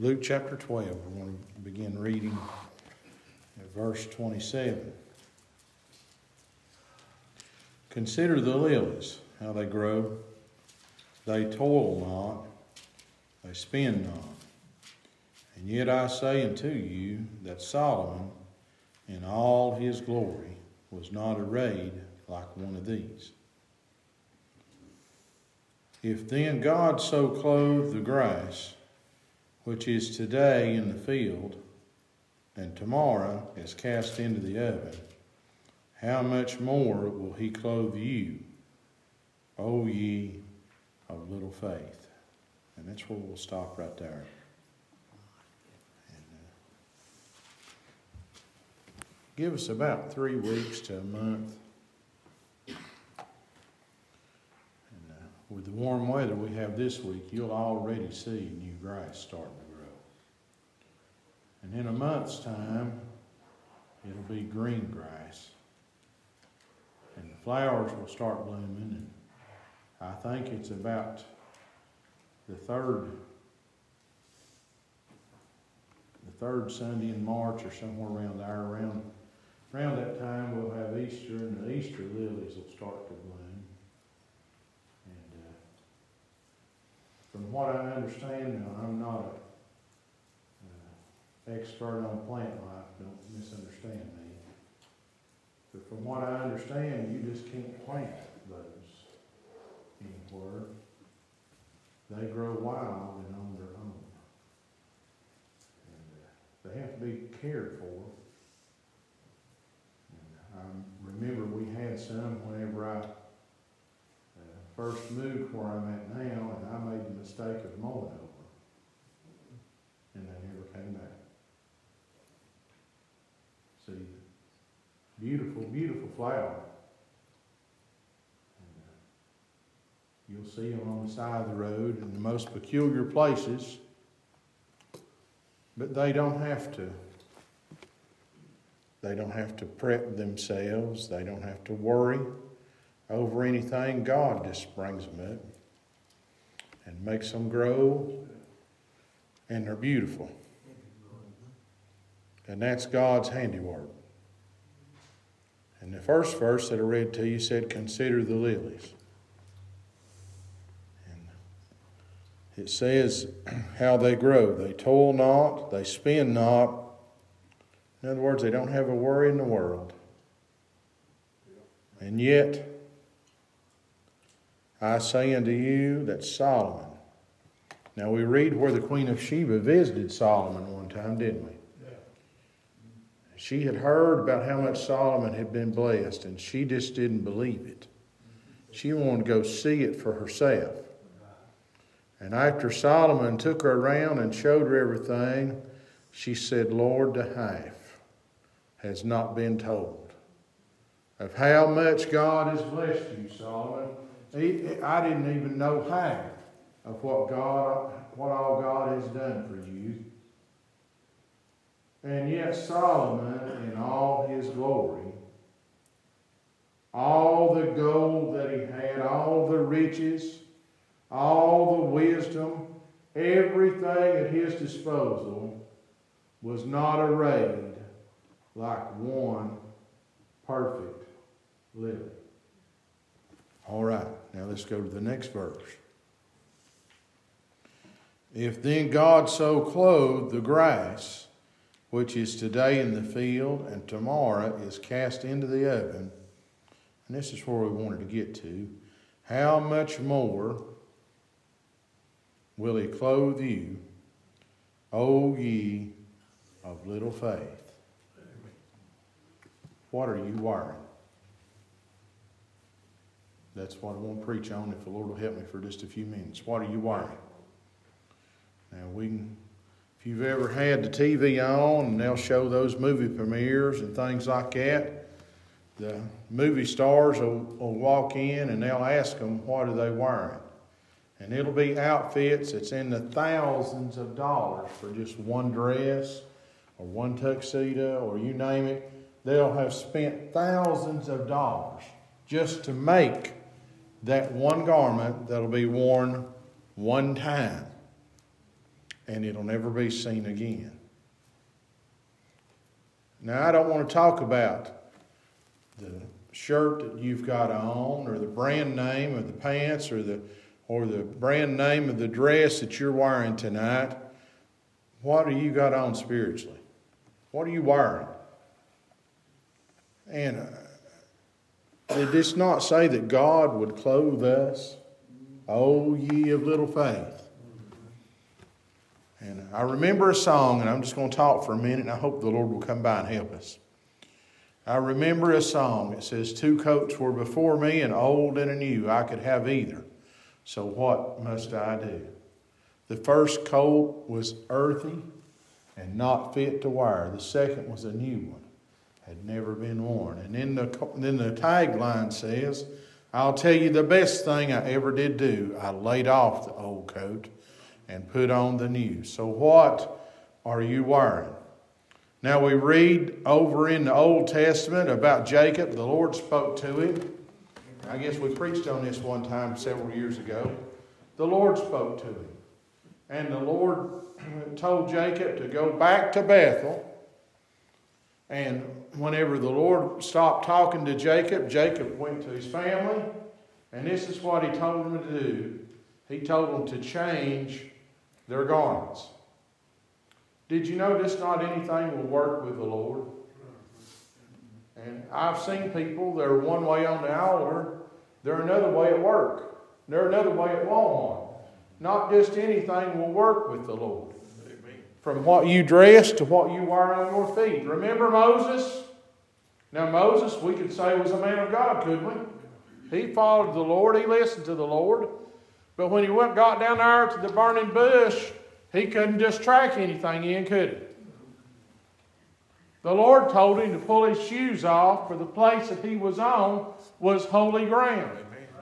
Luke chapter 12. We're going to begin reading at verse 27. Consider the lilies, how they grow. They toil not, they spin not. And yet I say unto you that Solomon, in all his glory, was not arrayed like one of these. If then God so clothed the grass, which is today in the field, and tomorrow is cast into the oven, how much more will he clothe you, O ye of little faith? And that's where we'll stop right there. And, uh, give us about three weeks to a month. Uh, with the warm weather we have this week, you'll already see new grass starting. And in a month's time, it'll be green grass and the flowers will start blooming. And I think it's about the third, the third Sunday in March or somewhere around there. Around around that time, we'll have Easter, and the Easter lilies will start to bloom. And uh, from what I understand, now I'm not uh, expert on plant life. Don't misunderstand me. But from what I understand, you just can't plant those anywhere. They grow wild and on their own. And uh, they have to be cared for. And I remember we had some whenever I uh, first moved where I'm at now, and I made the mistake of mowing over. And they never came back. See, beautiful, beautiful flower. Uh, You'll see them on the side of the road in the most peculiar places, but they don't have to. They don't have to prep themselves. They don't have to worry over anything. God just brings them up and makes them grow, and they're beautiful. And that's God's handiwork. And the first verse that I read to you said, Consider the lilies. And it says how they grow. They toil not, they spin not. In other words, they don't have a worry in the world. And yet, I say unto you that Solomon, now we read where the Queen of Sheba visited Solomon one time, didn't we? She had heard about how much Solomon had been blessed, and she just didn't believe it. She wanted to go see it for herself. And after Solomon took her around and showed her everything, she said, Lord, the half has not been told. Of how much God has blessed you, Solomon. I didn't even know half of what God, what all God has done for you. And yet, Solomon, in all his glory, all the gold that he had, all the riches, all the wisdom, everything at his disposal was not arrayed like one perfect lily. All right, now let's go to the next verse. If then God so clothed the grass, which is today in the field and tomorrow is cast into the oven. And this is where we wanted to get to. How much more will he clothe you, O ye of little faith? What are you wearing? That's what I want to preach on if the Lord will help me for just a few minutes. What are you wearing? Now we can if you've ever had the TV on and they'll show those movie premieres and things like that, the movie stars will, will walk in and they'll ask them, what are they wearing? And it'll be outfits that's in the thousands of dollars for just one dress or one tuxedo or you name it. They'll have spent thousands of dollars just to make that one garment that'll be worn one time. And it'll never be seen again. Now, I don't want to talk about the shirt that you've got on, or the brand name of the pants, or the, or the brand name of the dress that you're wearing tonight. What do you got on spiritually? What are you wearing? And uh, did this not say that God would clothe us? O ye of little faith. And I remember a song, and I'm just going to talk for a minute, and I hope the Lord will come by and help us. I remember a song. It says, Two coats were before me, an old and a new. I could have either. So what must I do? The first coat was earthy and not fit to wear. The second was a new one, had never been worn. And then the, then the tagline says, I'll tell you the best thing I ever did do. I laid off the old coat and put on the new. So, what are you wearing? Now, we read over in the Old Testament about Jacob. The Lord spoke to him. I guess we preached on this one time several years ago. The Lord spoke to him. And the Lord told Jacob to go back to Bethel. And whenever the Lord stopped talking to Jacob, Jacob went to his family. And this is what he told him to do. He told them to change their garments. Did you notice not anything will work with the Lord? And I've seen people, they're one way on the altar, they're another way at work, they're another way at Walmart. Not just anything will work with the Lord. From what you dress to what you wear on your feet. Remember Moses? Now, Moses, we could say, was a man of God, couldn't we? He followed the Lord, he listened to the Lord. But when he went, got down there to the burning bush, he couldn't just track anything in, could he? The Lord told him to pull his shoes off, for the place that he was on was holy ground.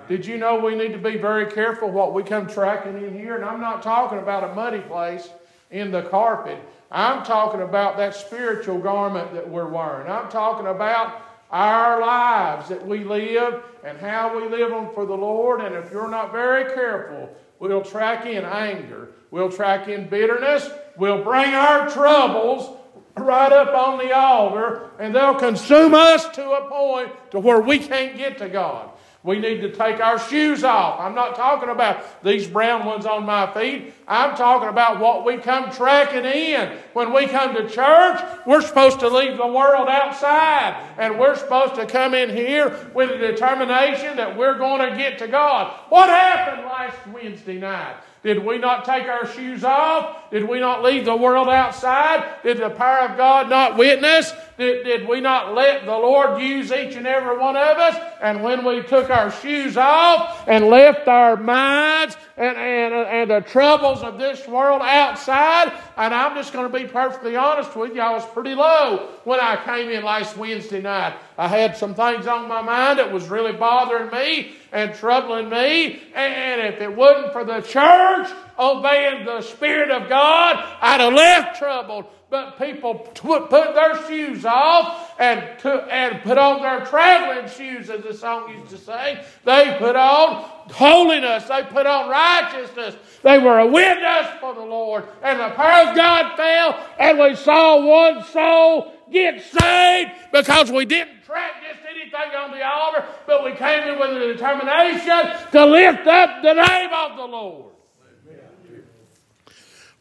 Did you know we need to be very careful what we come tracking in here? And I'm not talking about a muddy place in the carpet. I'm talking about that spiritual garment that we're wearing. I'm talking about our lives that we live and how we live them for the Lord. And if you're not very careful, we'll track in anger, we'll track in bitterness, we'll bring our troubles right up on the altar, and they'll consume us to a point to where we can't get to God. We need to take our shoes off. I'm not talking about these brown ones on my feet. I'm talking about what we come tracking in. When we come to church, we're supposed to leave the world outside. And we're supposed to come in here with a determination that we're going to get to God. What happened last Wednesday night? Did we not take our shoes off? Did we not leave the world outside? Did the power of God not witness? Did, did we not let the Lord use each and every one of us? And when we took our shoes off and left our minds and, and, and the troubles of this world outside, and I'm just going to be perfectly honest with you, I was pretty low when I came in last Wednesday night. I had some things on my mind that was really bothering me and troubling me. And if it wasn't for the church obeying the Spirit of God, I'd have left troubled. But people put their shoes off and, and put on their traveling shoes, as the song used to say. They put on holiness. They put on righteousness. They were a witness for the Lord. And the power of God fell, and we saw one soul get saved because we didn't track just anything on the altar, but we came in with a determination to lift up the name of the Lord.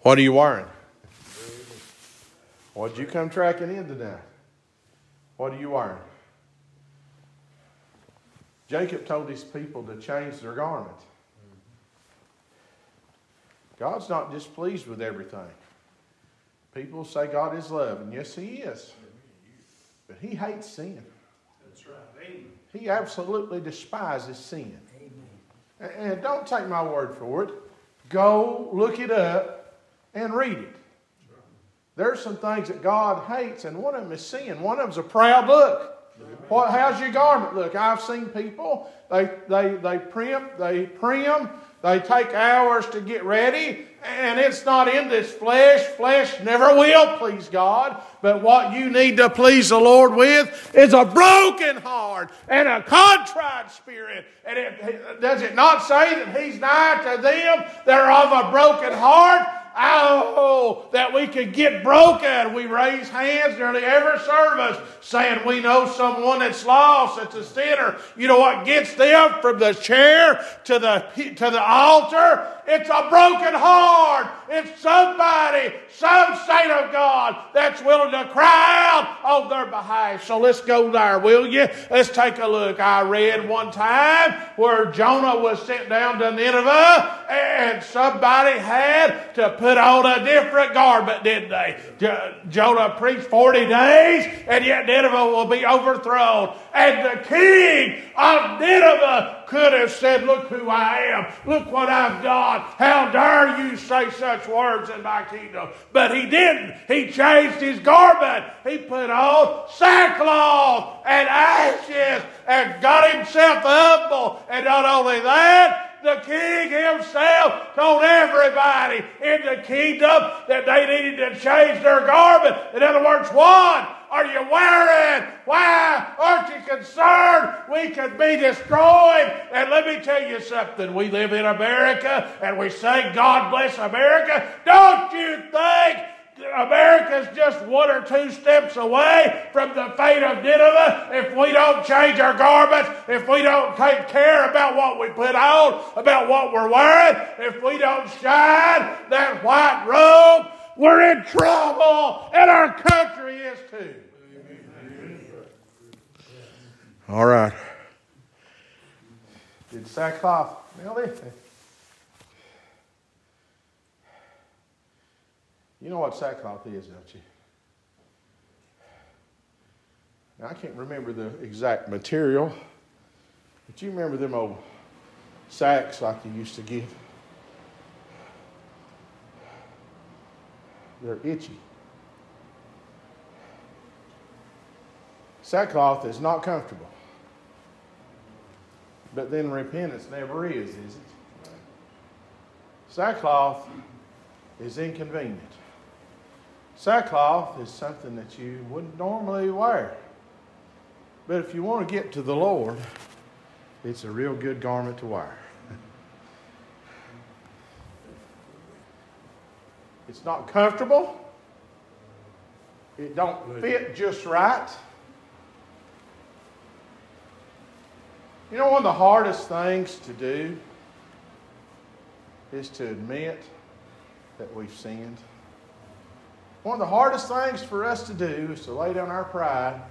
What are you wearing? What'd you come tracking in today? What are you wearing? Jacob told his people to change their garment. God's not displeased with everything. People say God is love, and yes, He is. But He hates sin. That's right. Amen. He absolutely despises sin. Amen. And don't take my word for it. Go look it up and read it. There's some things that God hates, and one of them is sin. One of them's a proud look. What, how's your garment look? I've seen people, they, they, they primp, they prim, they take hours to get ready, and it's not in this flesh. Flesh never will please God. But what you need to please the Lord with is a broken heart and a contrite spirit. And it, does it not say that He's nigh to them that are of a broken heart? Oh, that we could get broken. We raise hands nearly every service saying we know someone that's lost, that's a sinner. You know what gets them from the chair to the, to the altar? It's a broken heart. It's somebody, some saint of God that's willing to cry out on their behalf. So let's go there, will you? Let's take a look. I read one time where Jonah was sent down to Nineveh and somebody had to put on a different garment, didn't they? Jonah preached 40 days and yet Nineveh will be overthrown. And the king of Nineveh could have said, Look who I am. Look what I've done. How dare you say such words in my kingdom? But he didn't. He changed his garment. He put on sackcloth and ashes and got himself humble. And not only that, the king himself told everybody in the kingdom that they needed to change their garment. In other words, what are you wearing? Why aren't you concerned? We could be destroyed. And let me tell you something. We live in America and we say, God bless America. Don't you think America's just one or two steps away from the fate of Nineveh if we don't change our garments, if we don't take care about what we put on, about what we're wearing, if we don't shine that white robe, we're in trouble, and our country is too. All right. Did sackcloth, Millie? You know what sackcloth is, don't you? Now, I can't remember the exact material, but you remember them old sacks like you used to give? They're itchy. Sackcloth is not comfortable. But then repentance never is, is it? Sackcloth is inconvenient. Sackcloth is something that you wouldn't normally wear. But if you want to get to the Lord, it's a real good garment to wear. It's not comfortable. It don't fit just right. You know, one of the hardest things to do is to admit that we've sinned. One of the hardest things for us to do is to lay down our pride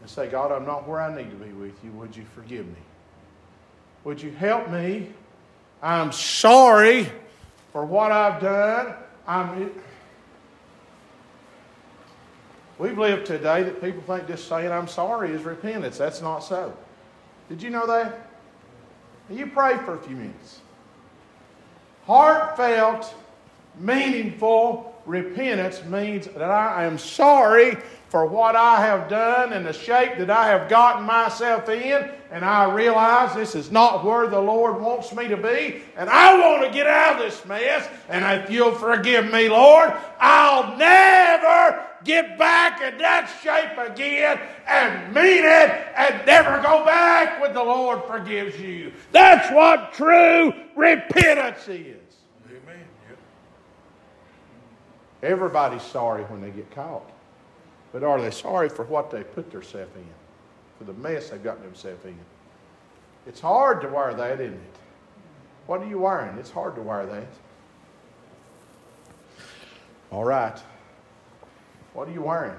and say, God, I'm not where I need to be with you. Would you forgive me? Would you help me? I'm sorry for what I've done. I'm. We've lived today that people think just saying I'm sorry is repentance. That's not so. Did you know that? You pray for a few minutes. Heartfelt, meaningful repentance means that I am sorry for what I have done and the shape that I have gotten myself in, and I realize this is not where the Lord wants me to be, and I want to get out of this mess. And if you'll forgive me, Lord, I'll never get back in that shape again and mean it and never go back when the Lord forgives you. That's what true repentance is. Amen. Everybody's sorry when they get caught. But are they sorry for what they put themselves in? For the mess they've gotten themselves in? It's hard to wear that, isn't it? What are you wearing? It's hard to wear that. All right. What are you wearing?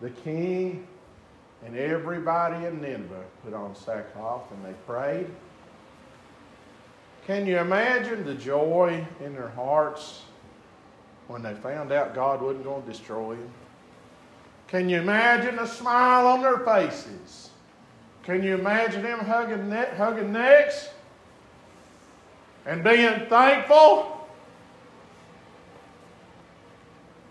The king and everybody in Nineveh put on sackcloth and they prayed. Can you imagine the joy in their hearts when they found out God wasn't going to destroy them? Can you imagine the smile on their faces? Can you imagine them hugging, ne- hugging necks and being thankful?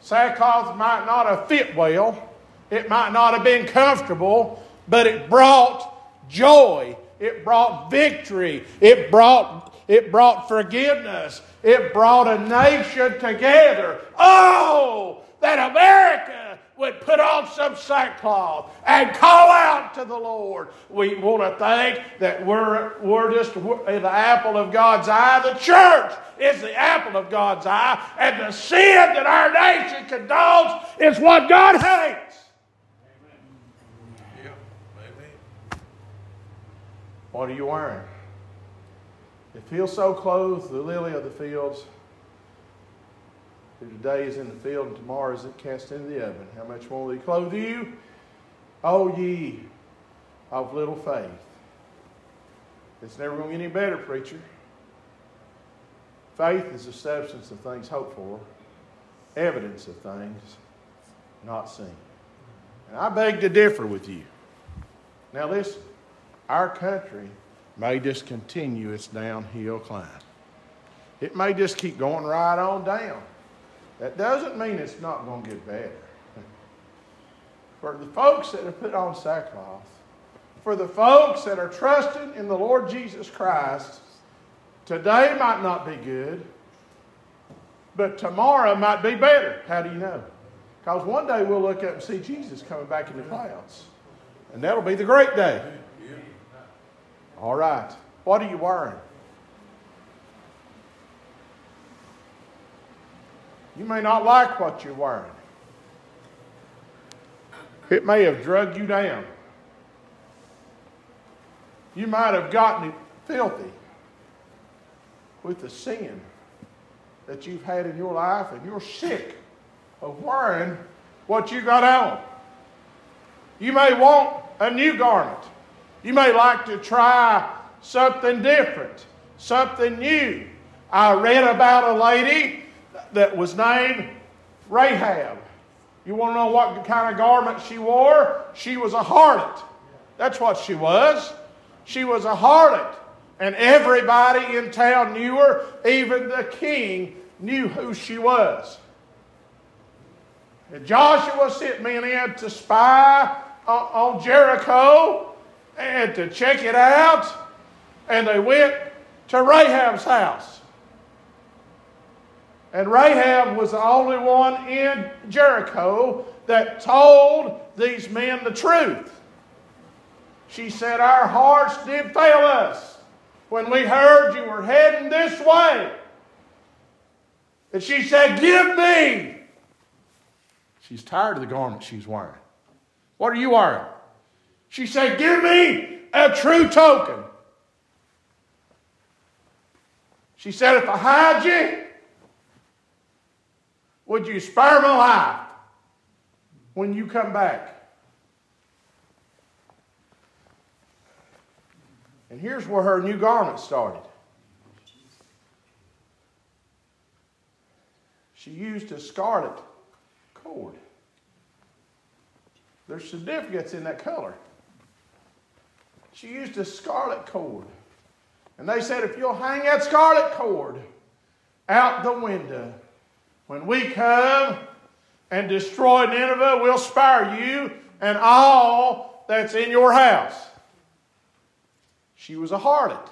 Sackcloth might not have fit well, it might not have been comfortable, but it brought joy. It brought victory. It brought it brought forgiveness. It brought a nation together. Oh, that America would put on some sackcloth and call out to the Lord. We want to think that we're, we're just the apple of God's eye. The church is the apple of God's eye, and the sin that our nation condones is what God hates. Amen. What are you wearing? If he'll so clothe the lily of the fields, who today is in the field and tomorrow is cast into the oven, how much more will he clothe you? O ye of little faith. It's never going to get any better, preacher. Faith is the substance of things hoped for, evidence of things not seen. And I beg to differ with you. Now, listen, our country may just continue its downhill climb. It may just keep going right on down. That doesn't mean it's not going to get better. For the folks that have put on sackcloth, for the folks that are trusting in the Lord Jesus Christ, today might not be good, but tomorrow might be better. How do you know? Because one day we'll look up and see Jesus coming back in the clouds. And that'll be the great day. All right. What are you wearing? You may not like what you're wearing. It may have drug you down. You might have gotten it filthy with the sin that you've had in your life, and you're sick of wearing what you got on. You may want a new garment. You may like to try something different, something new. I read about a lady that was named Rahab. You want to know what kind of garment she wore? She was a harlot. That's what she was. She was a harlot. And everybody in town knew her. Even the king knew who she was. And Joshua sent men in to spy uh, on Jericho and to check it out. And they went to Rahab's house. And Rahab was the only one in Jericho that told these men the truth. She said, Our hearts did fail us when we heard you were heading this way. And she said, Give me. She's tired of the garment she's wearing. What are you wearing? She said, Give me a true token. She said, If I hide you, would you spare my life when you come back? And here's where her new garment started. She used a scarlet cord. There's significance in that color. She used a scarlet cord. And they said, if you'll hang that scarlet cord out the window, when we come and destroy Nineveh, we'll spare you and all that's in your house. She was a harlot.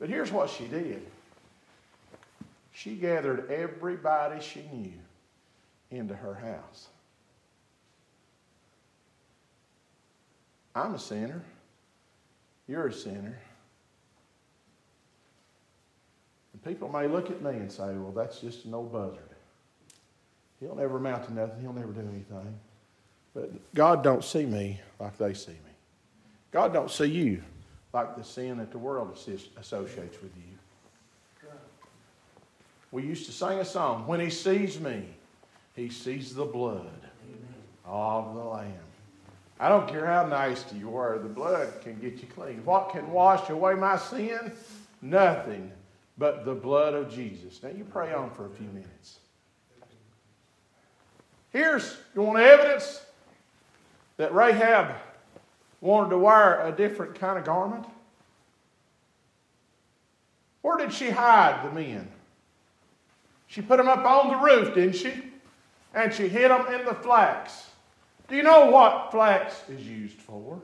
But here's what she did she gathered everybody she knew into her house. I'm a sinner. You're a sinner. And people may look at me and say, well, that's just an old buzzard. He'll never amount to nothing. He'll never do anything. But God don't see me like they see me. God don't see you like the sin that the world associates with you. We used to sing a song, When He Sees Me, He Sees the Blood of the Lamb. I don't care how nasty you are, the blood can get you clean. What can wash away my sin? Nothing but the blood of Jesus. Now you pray on for a few minutes. Here's, you want evidence that Rahab wanted to wear a different kind of garment? Where did she hide the men? She put them up on the roof, didn't she? And she hid them in the flax. Do you know what flax is used for?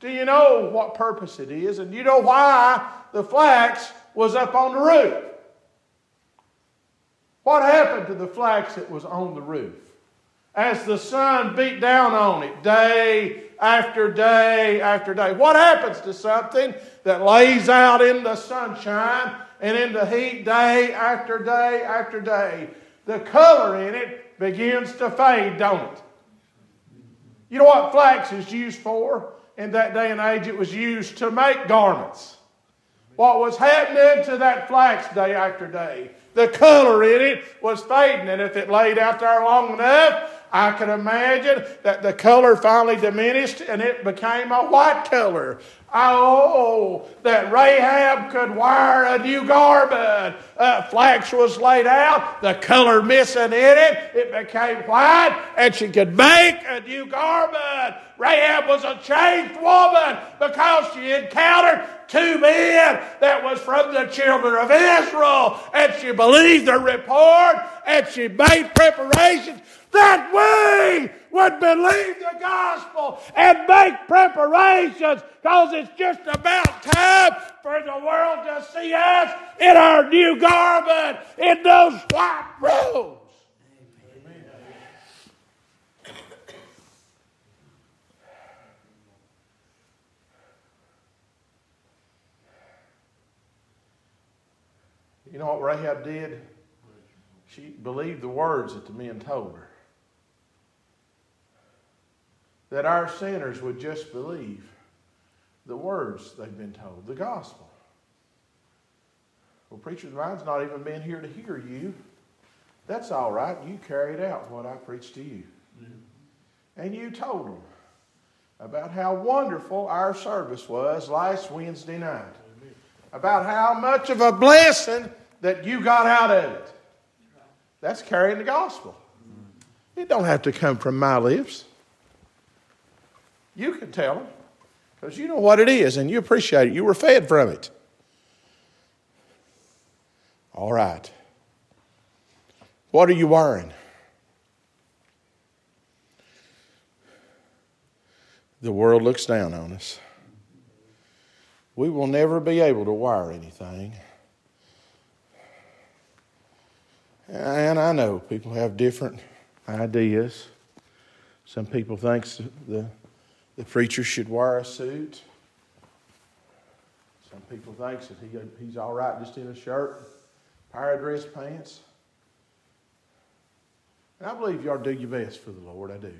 Do you know what purpose it is? And do you know why the flax was up on the roof? What happened to the flax that was on the roof? As the sun beat down on it day after day after day. What happens to something that lays out in the sunshine and in the heat day after day after day? The color in it begins to fade, don't it? You know what flax is used for? In that day and age, it was used to make garments. What was happening to that flax day after day? The color in it was fading, and if it laid out there long enough, I could imagine that the color finally diminished and it became a white color. Oh, that Rahab could wear a new garment. Uh, flax was laid out, the color missing in it, it became white, and she could make a new garment. Rahab was a changed woman because she encountered two men that was from the children of Israel, and she believed their report, and she made preparations that we would believe the gospel and make preparations because it's just about time for the world to see us in our new garment, in those white robes. You know what Rahab did? She believed the words that the men told her that our sinners would just believe the words they've been told, the gospel. Well, preacher, mine's not even been here to hear you. That's all right. You carried out what I preached to you. Mm-hmm. And you told them about how wonderful our service was last Wednesday night. About how much of a blessing that you got out of it. That's carrying the gospel. It don't have to come from my lips. You can tell them because you know what it is and you appreciate it. You were fed from it. All right. What are you wearing? The world looks down on us. We will never be able to wire anything. And I know people have different ideas. Some people think the the preacher should wear a suit. Some people think that he, he's all right just in a shirt, pair of dress pants. And I believe to do your best for the Lord, I do.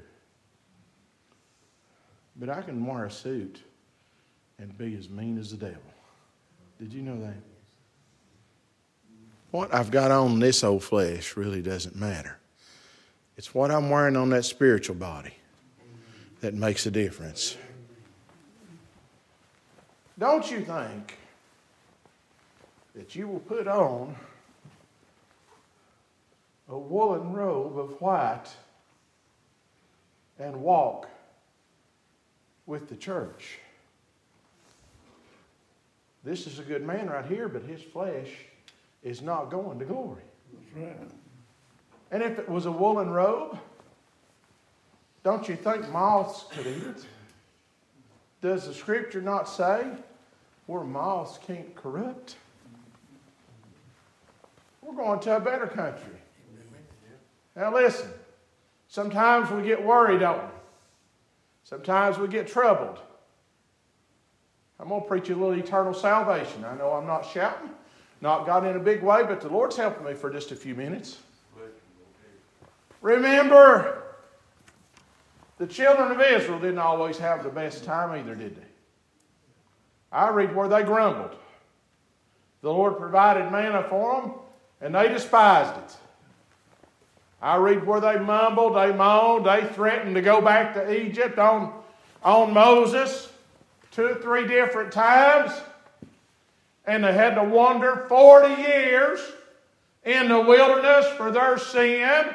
But I can wear a suit and be as mean as the devil. Did you know that? What I've got on this old flesh really doesn't matter. It's what I'm wearing on that spiritual body that makes a difference. Don't you think that you will put on a woolen robe of white and walk with the church? This is a good man right here, but his flesh is not going to glory. Right. And if it was a woolen robe, don't you think moths could eat it? Does the scripture not say where moths can't corrupt? We're going to a better country. Now listen, sometimes we get worried, don't we? Sometimes we get troubled. I'm going to preach a little eternal salvation. I know I'm not shouting, not got in a big way, but the Lord's helping me for just a few minutes. Remember, the children of Israel didn't always have the best time either, did they? I read where they grumbled. The Lord provided manna for them, and they despised it. I read where they mumbled, they moaned, they threatened to go back to Egypt on, on Moses two or three different times. And they had to wander 40 years in the wilderness for their sin.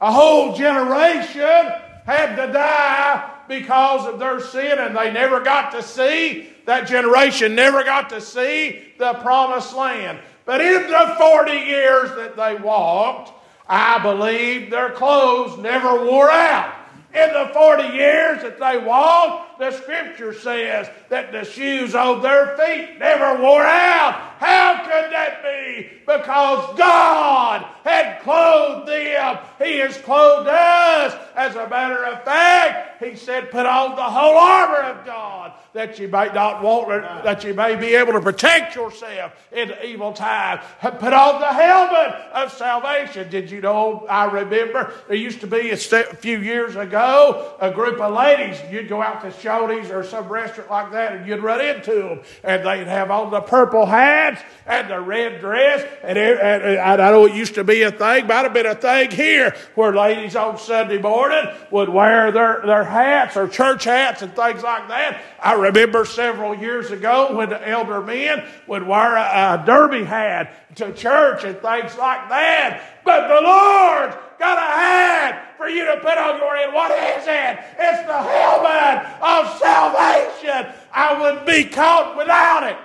A whole generation had to die because of their sin, and they never got to see, that generation never got to see the promised land. But in the 40 years that they walked, I believe their clothes never wore out. In the 40 years that they walked, the scripture says that the shoes on their feet never wore out. How could that be? Because God had clothed them. He has clothed us. As a matter of fact, He said, put on the whole armor of God that you may not want, that you may be able to protect yourself in the evil time. Put on the helmet of salvation. Did you know? I remember there used to be a few years ago a group of ladies. You'd go out to Or some restaurant like that, and you'd run into them, and they'd have on the purple hats and the red dress. And, and, and I know it used to be a thing, might have been a thing here, where ladies on Sunday morning would wear their, their hats or church hats and things like that. I remember several years ago when the elder men would wear a, a derby hat to church and things like that. But the Lord's got a hat for you to put on your head. What is it? It's the helmet of salvation. I wouldn't be caught without it.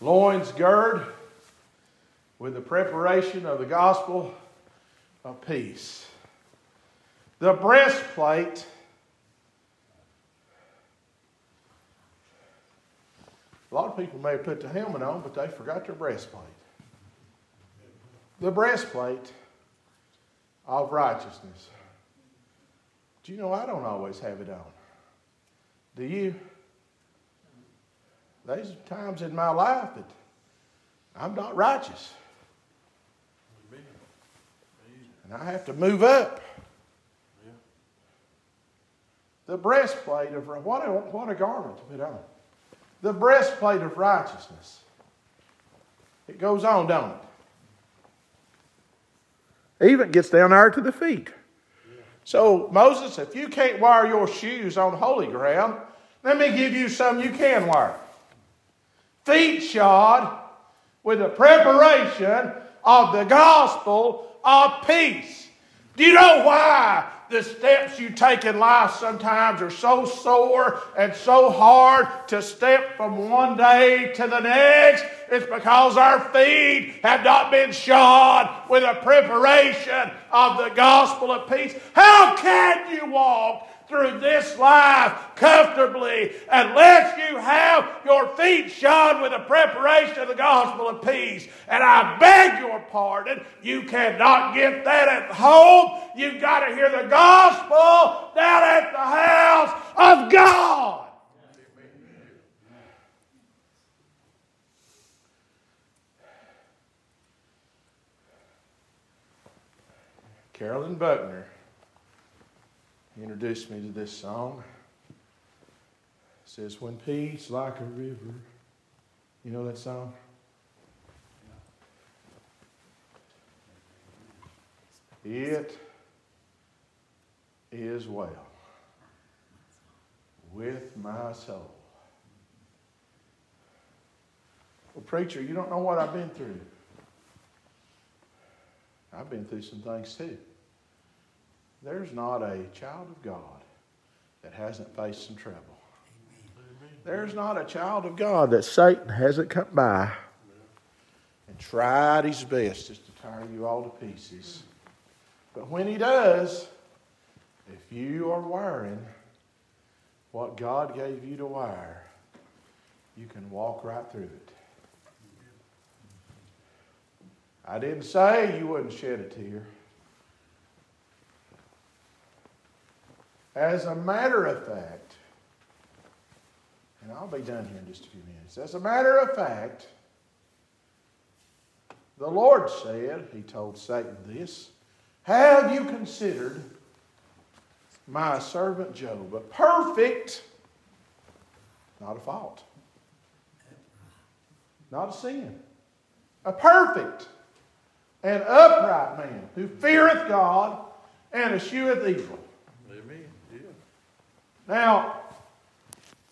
Loins gird with the preparation of the gospel of peace. The breastplate A lot of people may have put the helmet on, but they forgot their breastplate. The breastplate of righteousness. Do you know I don't always have it on? Do you? There's times in my life that I'm not righteous. And I have to move up. The breastplate of what a, what a garment to put on the breastplate of righteousness. It goes on, don't it? Even gets down there to the feet. So, Moses, if you can't wear your shoes on holy ground, let me give you some you can wear. Feet shod with the preparation of the gospel of peace. Do you know why the steps you take in life sometimes are so sore and so hard to step from one day to the next. It's because our feet have not been shod with a preparation of the gospel of peace. How can you walk through this life comfortably unless you have your feet shod with the preparation of the gospel of peace. And I beg your pardon, you cannot get that at home. You've got to hear the gospel down at the house of God. Carolyn Buckner he introduced me to this song. It says, When peace like a river. You know that song? It is well with my soul. Well, preacher, you don't know what I've been through. I've been through some things too. There's not a child of God that hasn't faced some trouble. There's not a child of God that Satan hasn't come by and tried his best just to tear you all to pieces. But when he does, if you are wearing what God gave you to wear, you can walk right through it. I didn't say you wouldn't shed a tear. As a matter of fact, and I'll be done here in just a few minutes. As a matter of fact, the Lord said, He told Satan this, Have you considered my servant Job, a perfect, not a fault, not a sin, a perfect and upright man who feareth God and escheweth evil? Now,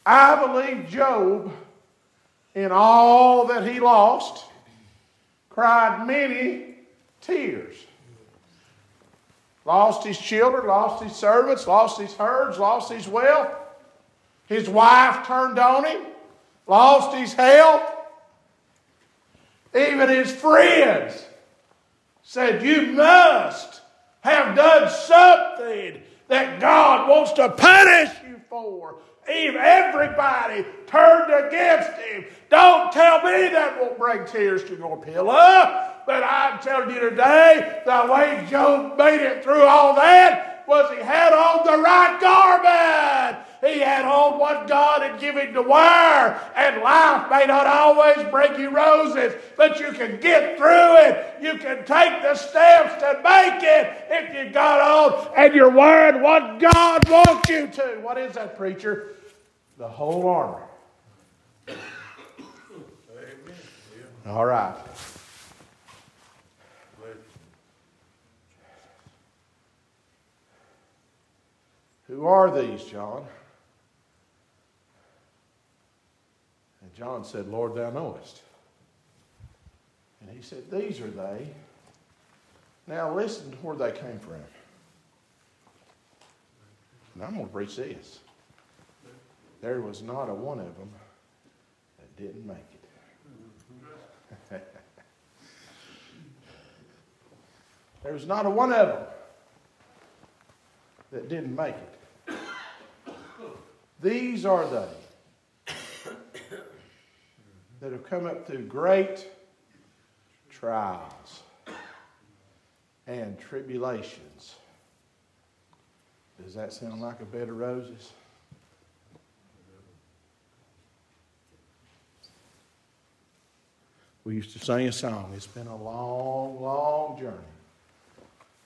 I believe Job, in all that he lost, cried many tears. Lost his children, lost his servants, lost his herds, lost his wealth. His wife turned on him, lost his health. Even his friends said, You must have done something that God wants to punish you for. Even everybody turned against him. Don't tell me that won't bring tears to your pillow. But I'm telling you today, the way Job made it through all that was he had on the right garment. He had on what God had given to wear. And life may not always bring you roses, but you can get through it. You can take the steps to make it if you got on and you're wearing what God wants you to. What is that, preacher? The whole armor. Amen. All right. Who are these, John? And John said, Lord, thou knowest. And he said, These are they. Now listen to where they came from. And I'm going to preach this. There was not a one of them that didn't make it. there was not a one of them that didn't make it. These are they that have come up through great trials and tribulations. Does that sound like a bed of roses? We used to sing a song. It's been a long, long journey.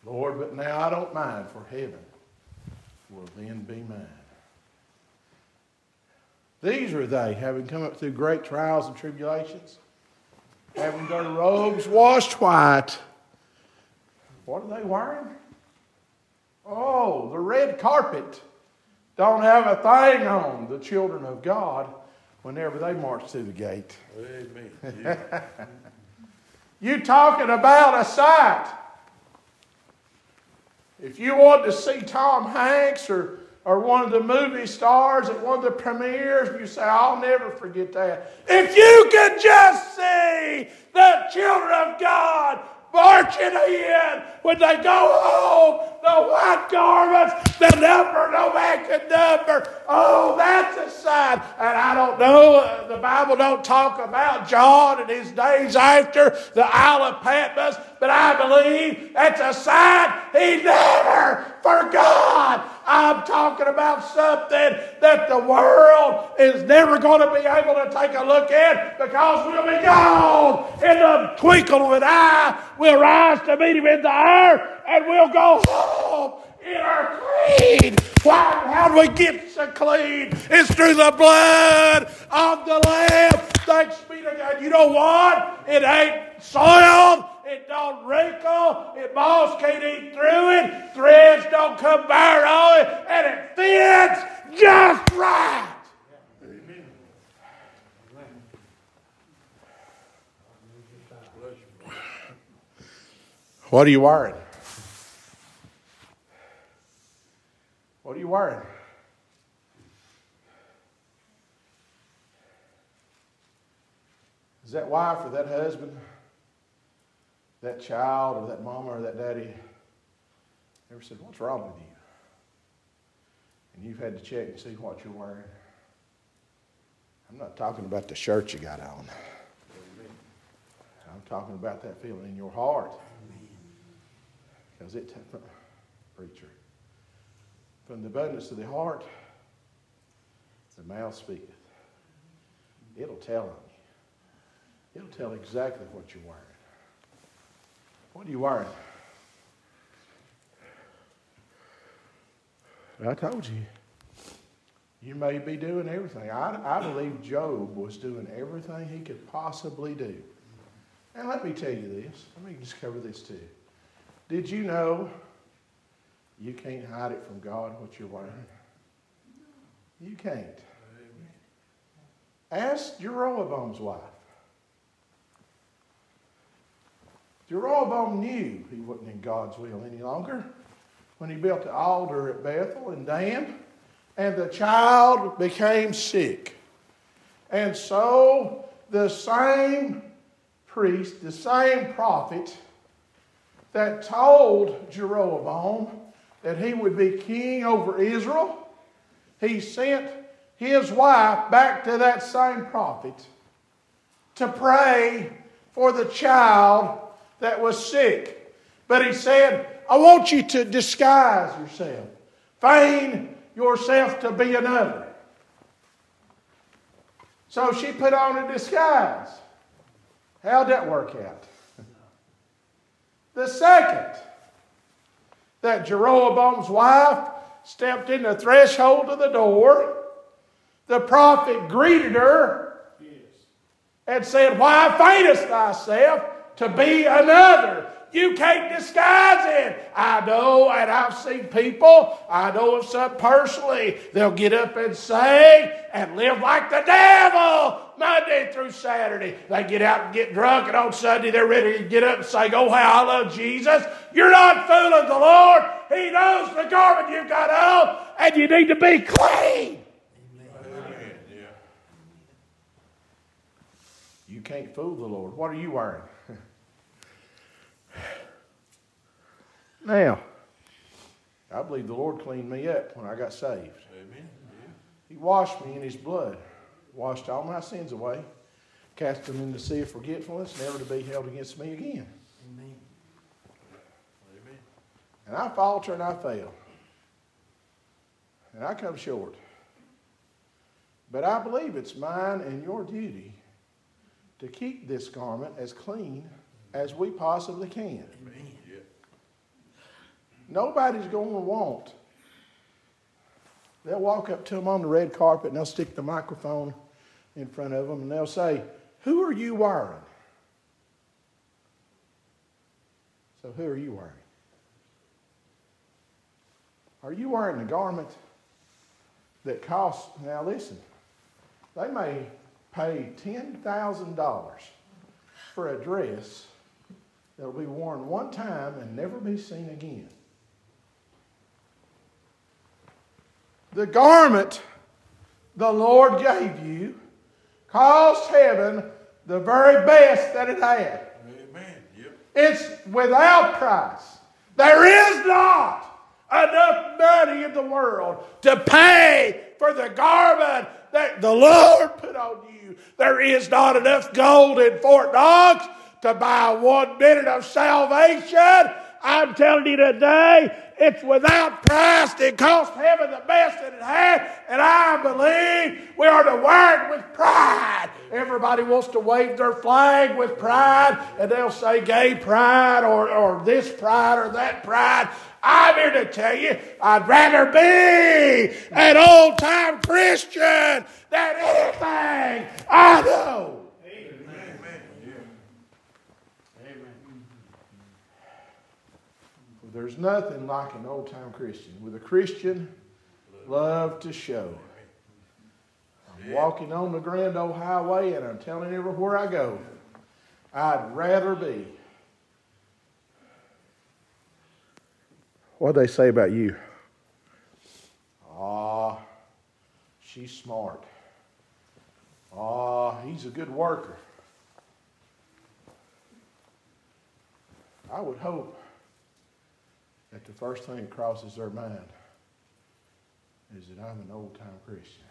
Lord, but now I don't mind, for heaven will then be mine. These are they, having come up through great trials and tribulations, having their robes washed white. What are they wearing? Oh, the red carpet. Don't have a thing on the children of God whenever they march through the gate. Amen. you talking about a sight. If you want to see Tom Hanks or or one of the movie stars at one of the premieres, you say, I'll never forget that. If you could just see the children of God marching in when they go home, the white garments, the number no man can number. Oh, that's a sign. And I don't know, uh, the Bible don't talk about John and his days after the Isle of Patmos, but I believe that's a sign he never forgot. I'm talking about something that the world is never going to be able to take a look at because we'll be gone in the twinkle of an eye. We'll rise to meet him in the air and we'll go home in our clean. Why, how do we get so clean? It's through the blood of the Lamb. Thanks be to God. You know what? It ain't soiled. It don't wrinkle. It moss can't eat through it. Threads don't come bare on it. And it fits just right. What are you wearing? What are you wearing? Is that wife or that husband? that child or that mama or that daddy ever said, What's wrong with you? And you've had to check and see what you're wearing. I'm not talking about the shirt you got on. I'm talking about that feeling in your heart. Because it, preacher, from the abundance of the heart, the mouth speaketh. It'll tell on you. It'll tell exactly what you're wearing. What are you wearing? I told you. You may be doing everything. I, I believe Job was doing everything he could possibly do. And let me tell you this. Let me just cover this too. Did you know you can't hide it from God what you're wearing? You can't. Ask Jeroboam's wife. Jeroboam knew he wasn't in God's will any longer when he built the altar at Bethel and Dan, and the child became sick. And so the same priest, the same prophet, that told Jeroboam that he would be king over Israel, he sent his wife back to that same prophet to pray for the child that was sick. But he said, I want you to disguise yourself, feign yourself to be another. So she put on a disguise. How'd that work out? The second that Jeroboam's wife stepped in the threshold of the door, the prophet greeted her and said, Why faintest thyself to be another? You can't disguise it. I know, and I've seen people, I know of some personally, they'll get up and sing and live like the devil Monday through Saturday. They get out and get drunk, and on Sunday they're ready to get up and say, Oh, how I love Jesus. You're not fooling the Lord. He knows the garment you've got on, and you need to be clean. You can't fool the Lord. What are you wearing? Now, I believe the Lord cleaned me up when I got saved. Amen. He washed me in His blood, washed all my sins away, cast them in the sea of forgetfulness, never to be held against me again. Amen. Amen. And I falter and I fail. And I come short. But I believe it's mine and your duty to keep this garment as clean as we possibly can. Nobody's going to want. They'll walk up to them on the red carpet and they'll stick the microphone in front of them and they'll say, Who are you wearing? So, who are you wearing? Are you wearing the garment that costs? Now, listen, they may pay $10,000 for a dress that will be worn one time and never be seen again. The garment the Lord gave you cost heaven the very best that it had. Amen. Yep. It's without price. There is not enough money in the world to pay for the garment that the Lord put on you. There is not enough gold in Fort Knox to buy one minute of salvation. I'm telling you today, it's without price. It cost heaven the best that it had, and I believe we are to wear it with pride. Everybody wants to wave their flag with pride, and they'll say gay pride or, or this pride or that pride. I'm here to tell you, I'd rather be an old time Christian than anything I know. There's nothing like an old time Christian. With a Christian, love to show. I'm walking on the grand old highway and I'm telling everywhere I go, I'd rather be. What they say about you? Ah, she's smart. Ah, he's a good worker. I would hope that the first thing that crosses their mind is that I'm an old time Christian.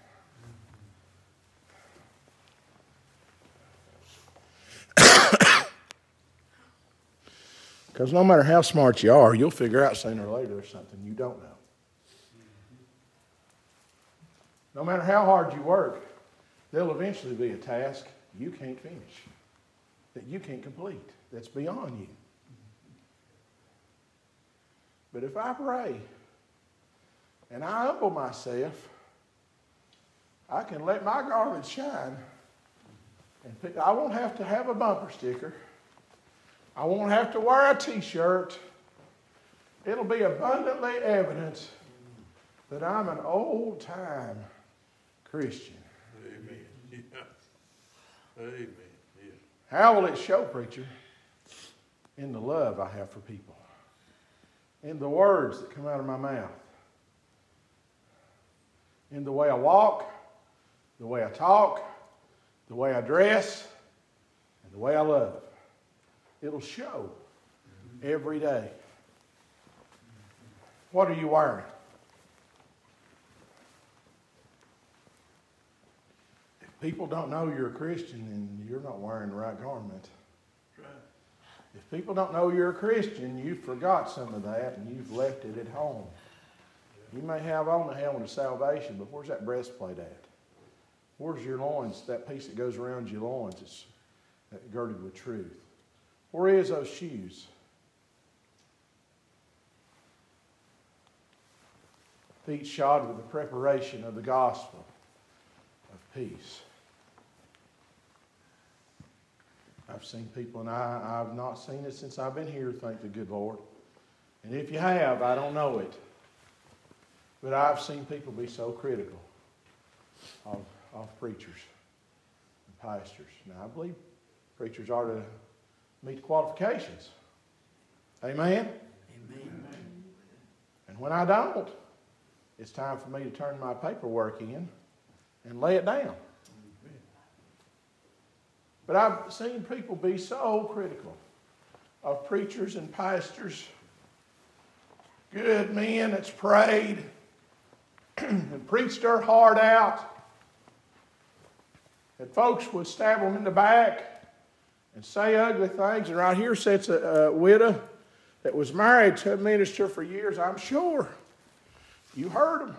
Because no matter how smart you are, you'll figure out sooner or later something you don't know. No matter how hard you work, there'll eventually be a task you can't finish, that you can't complete, that's beyond you. But if I pray and I humble myself, I can let my garment shine. And pick, I won't have to have a bumper sticker. I won't have to wear a t shirt. It'll be abundantly evident that I'm an old time Christian. Amen. Yeah. Amen. Yeah. How will it show, preacher? In the love I have for people in the words that come out of my mouth, in the way I walk, the way I talk, the way I dress, and the way I love. It'll show every day. What are you wearing? If people don't know you're a Christian, then you're not wearing the right garment. If people don't know you're a Christian, you forgot some of that and you've left it at home. You may have on the helmet of salvation, but where's that breastplate at? Where's your loins, that piece that goes around your loins that's girded with truth? Where is those shoes? Feet shod with the preparation of the gospel of peace. I've seen people, and I, I've not seen it since I've been here, thank the good Lord. And if you have, I don't know it. But I've seen people be so critical of, of preachers and pastors. Now, I believe preachers are to meet the qualifications. Amen? Amen. And when I don't, it's time for me to turn my paperwork in and lay it down. But I've seen people be so critical of preachers and pastors, good men that's prayed and preached their heart out. And folks would stab them in the back and say ugly things. And right here sits a, a widow that was married to a minister for years, I'm sure. You heard them.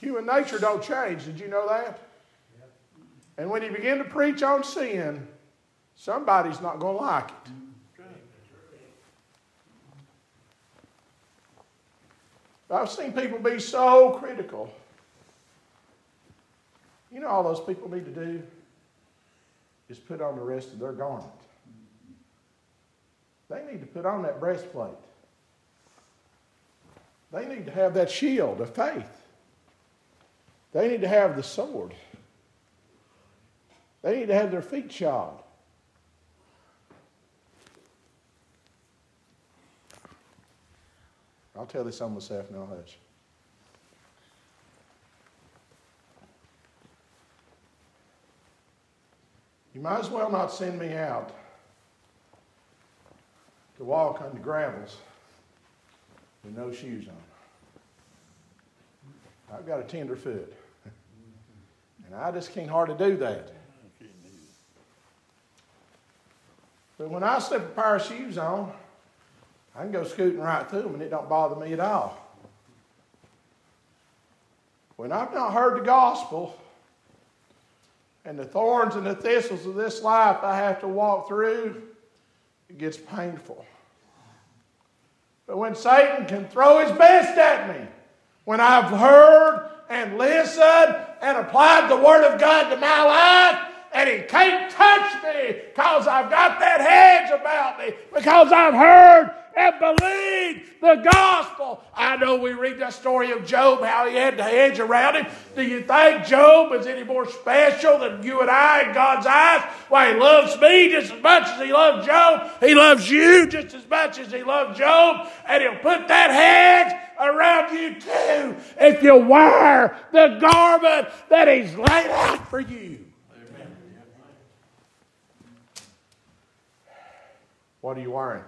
Human nature don't change. Did you know that? And when you begin to preach on sin, somebody's not going to like it. I've seen people be so critical. You know, all those people need to do is put on the rest of their garment. They need to put on that breastplate. They need to have that shield of faith. They need to have the sword. They need to have their feet shod. I'll tell this on myself now, hush. You might as well not send me out to walk on the gravels with no shoes on. I've got a tender foot. And I just can't hardly do that. But when I slip a pair of shoes on, I can go scooting right through them and it don't bother me at all. When I've not heard the gospel and the thorns and the thistles of this life I have to walk through, it gets painful. But when Satan can throw his best at me, when I've heard and listened and applied the Word of God to my life, and he can't touch me because I've got that hedge about me, because I've heard and believed the gospel. I know we read that story of Job, how he had the hedge around him. Do you think Job is any more special than you and I in God's eyes? Why, he loves me just as much as he loves Job. He loves you just as much as he loves Job. And he'll put that hedge around you too if you wear the garment that he's laid out for you. What are you wearing?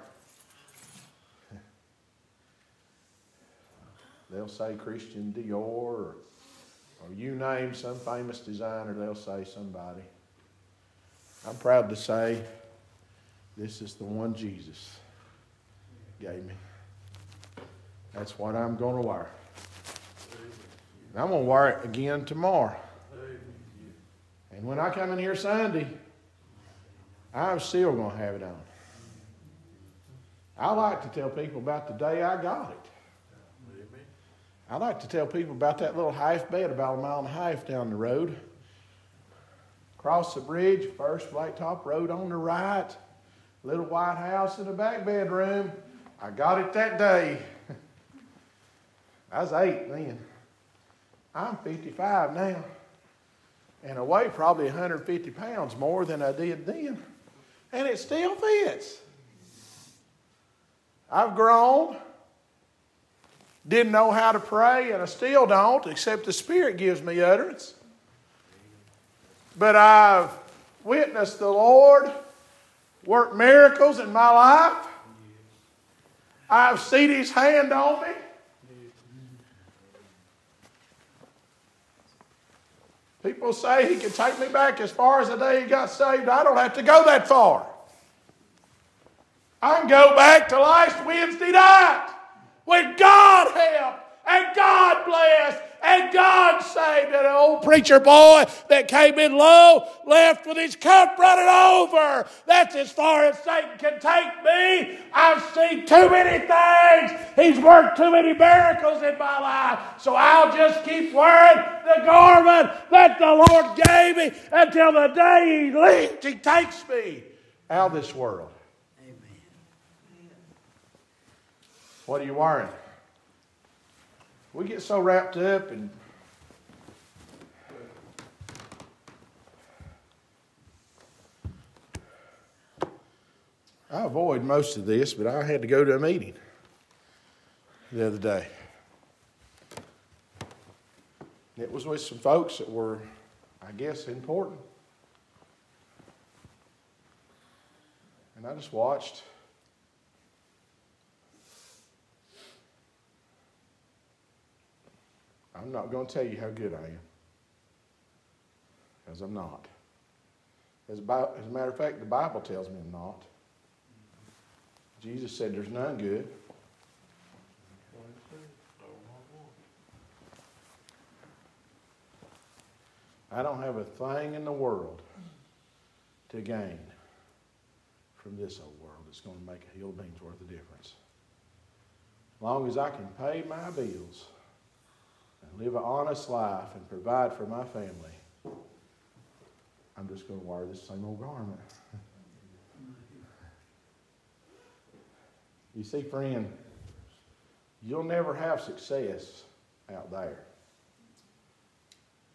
They'll say Christian Dior or, or you name some famous designer, they'll say somebody. I'm proud to say this is the one Jesus gave me. That's what I'm going to wear. And I'm going to wear it again tomorrow. And when I come in here Sunday, I'm still going to have it on. I like to tell people about the day I got it. I like to tell people about that little half bed about a mile and a half down the road. Across the bridge, first blacktop road on the right, little white house in the back bedroom. I got it that day. I was eight then. I'm 55 now. And I weigh probably 150 pounds more than I did then. And it still fits. I've grown, didn't know how to pray, and I still don't, except the Spirit gives me utterance. But I've witnessed the Lord work miracles in my life. I've seen His hand on me. People say He can take me back as far as the day He got saved. I don't have to go that far. I can go back to last Wednesday night when God helped and God blessed and God saved an old preacher boy that came in low, left with his cup running over. That's as far as Satan can take me. I've seen too many things. He's worked too many miracles in my life. So I'll just keep wearing the garment that the Lord gave me until the day He leaves, He takes me out of this world. Amen. What are you wearing? We get so wrapped up and I avoid most of this, but I had to go to a meeting the other day. It was with some folks that were, I guess, important. And I just watched I'm not going to tell you how good I am, because I'm not. As, as a matter of fact, the Bible tells me I'm not. Jesus said there's none good. I don't have a thing in the world to gain from this old world that's going to make a hill beans worth of difference. As long as I can pay my bills live an honest life and provide for my family, I'm just going to wear this same old garment. you see, friend, you'll never have success out there.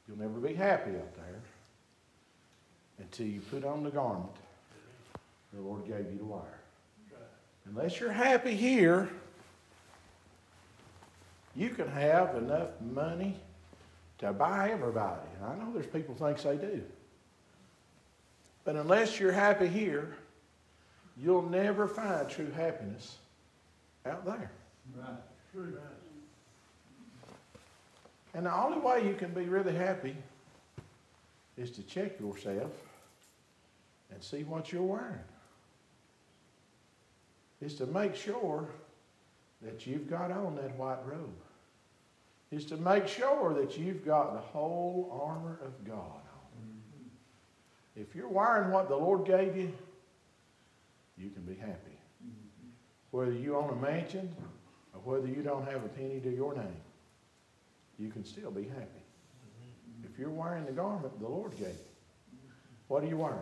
You'll never be happy out there until you put on the garment the Lord gave you to wear. Unless you're happy here, you can have enough money to buy everybody. And I know there's people thinks they do. But unless you're happy here, you'll never find true happiness out there. Right. True. Right. And the only way you can be really happy is to check yourself and see what you're wearing. Is to make sure that you've got on that white robe is to make sure that you've got the whole armor of God on. Mm-hmm. If you're wearing what the Lord gave you, you can be happy. Mm-hmm. Whether you own a mansion or whether you don't have a penny to your name, you can still be happy. Mm-hmm. If you're wearing the garment the Lord gave you, what are you wearing?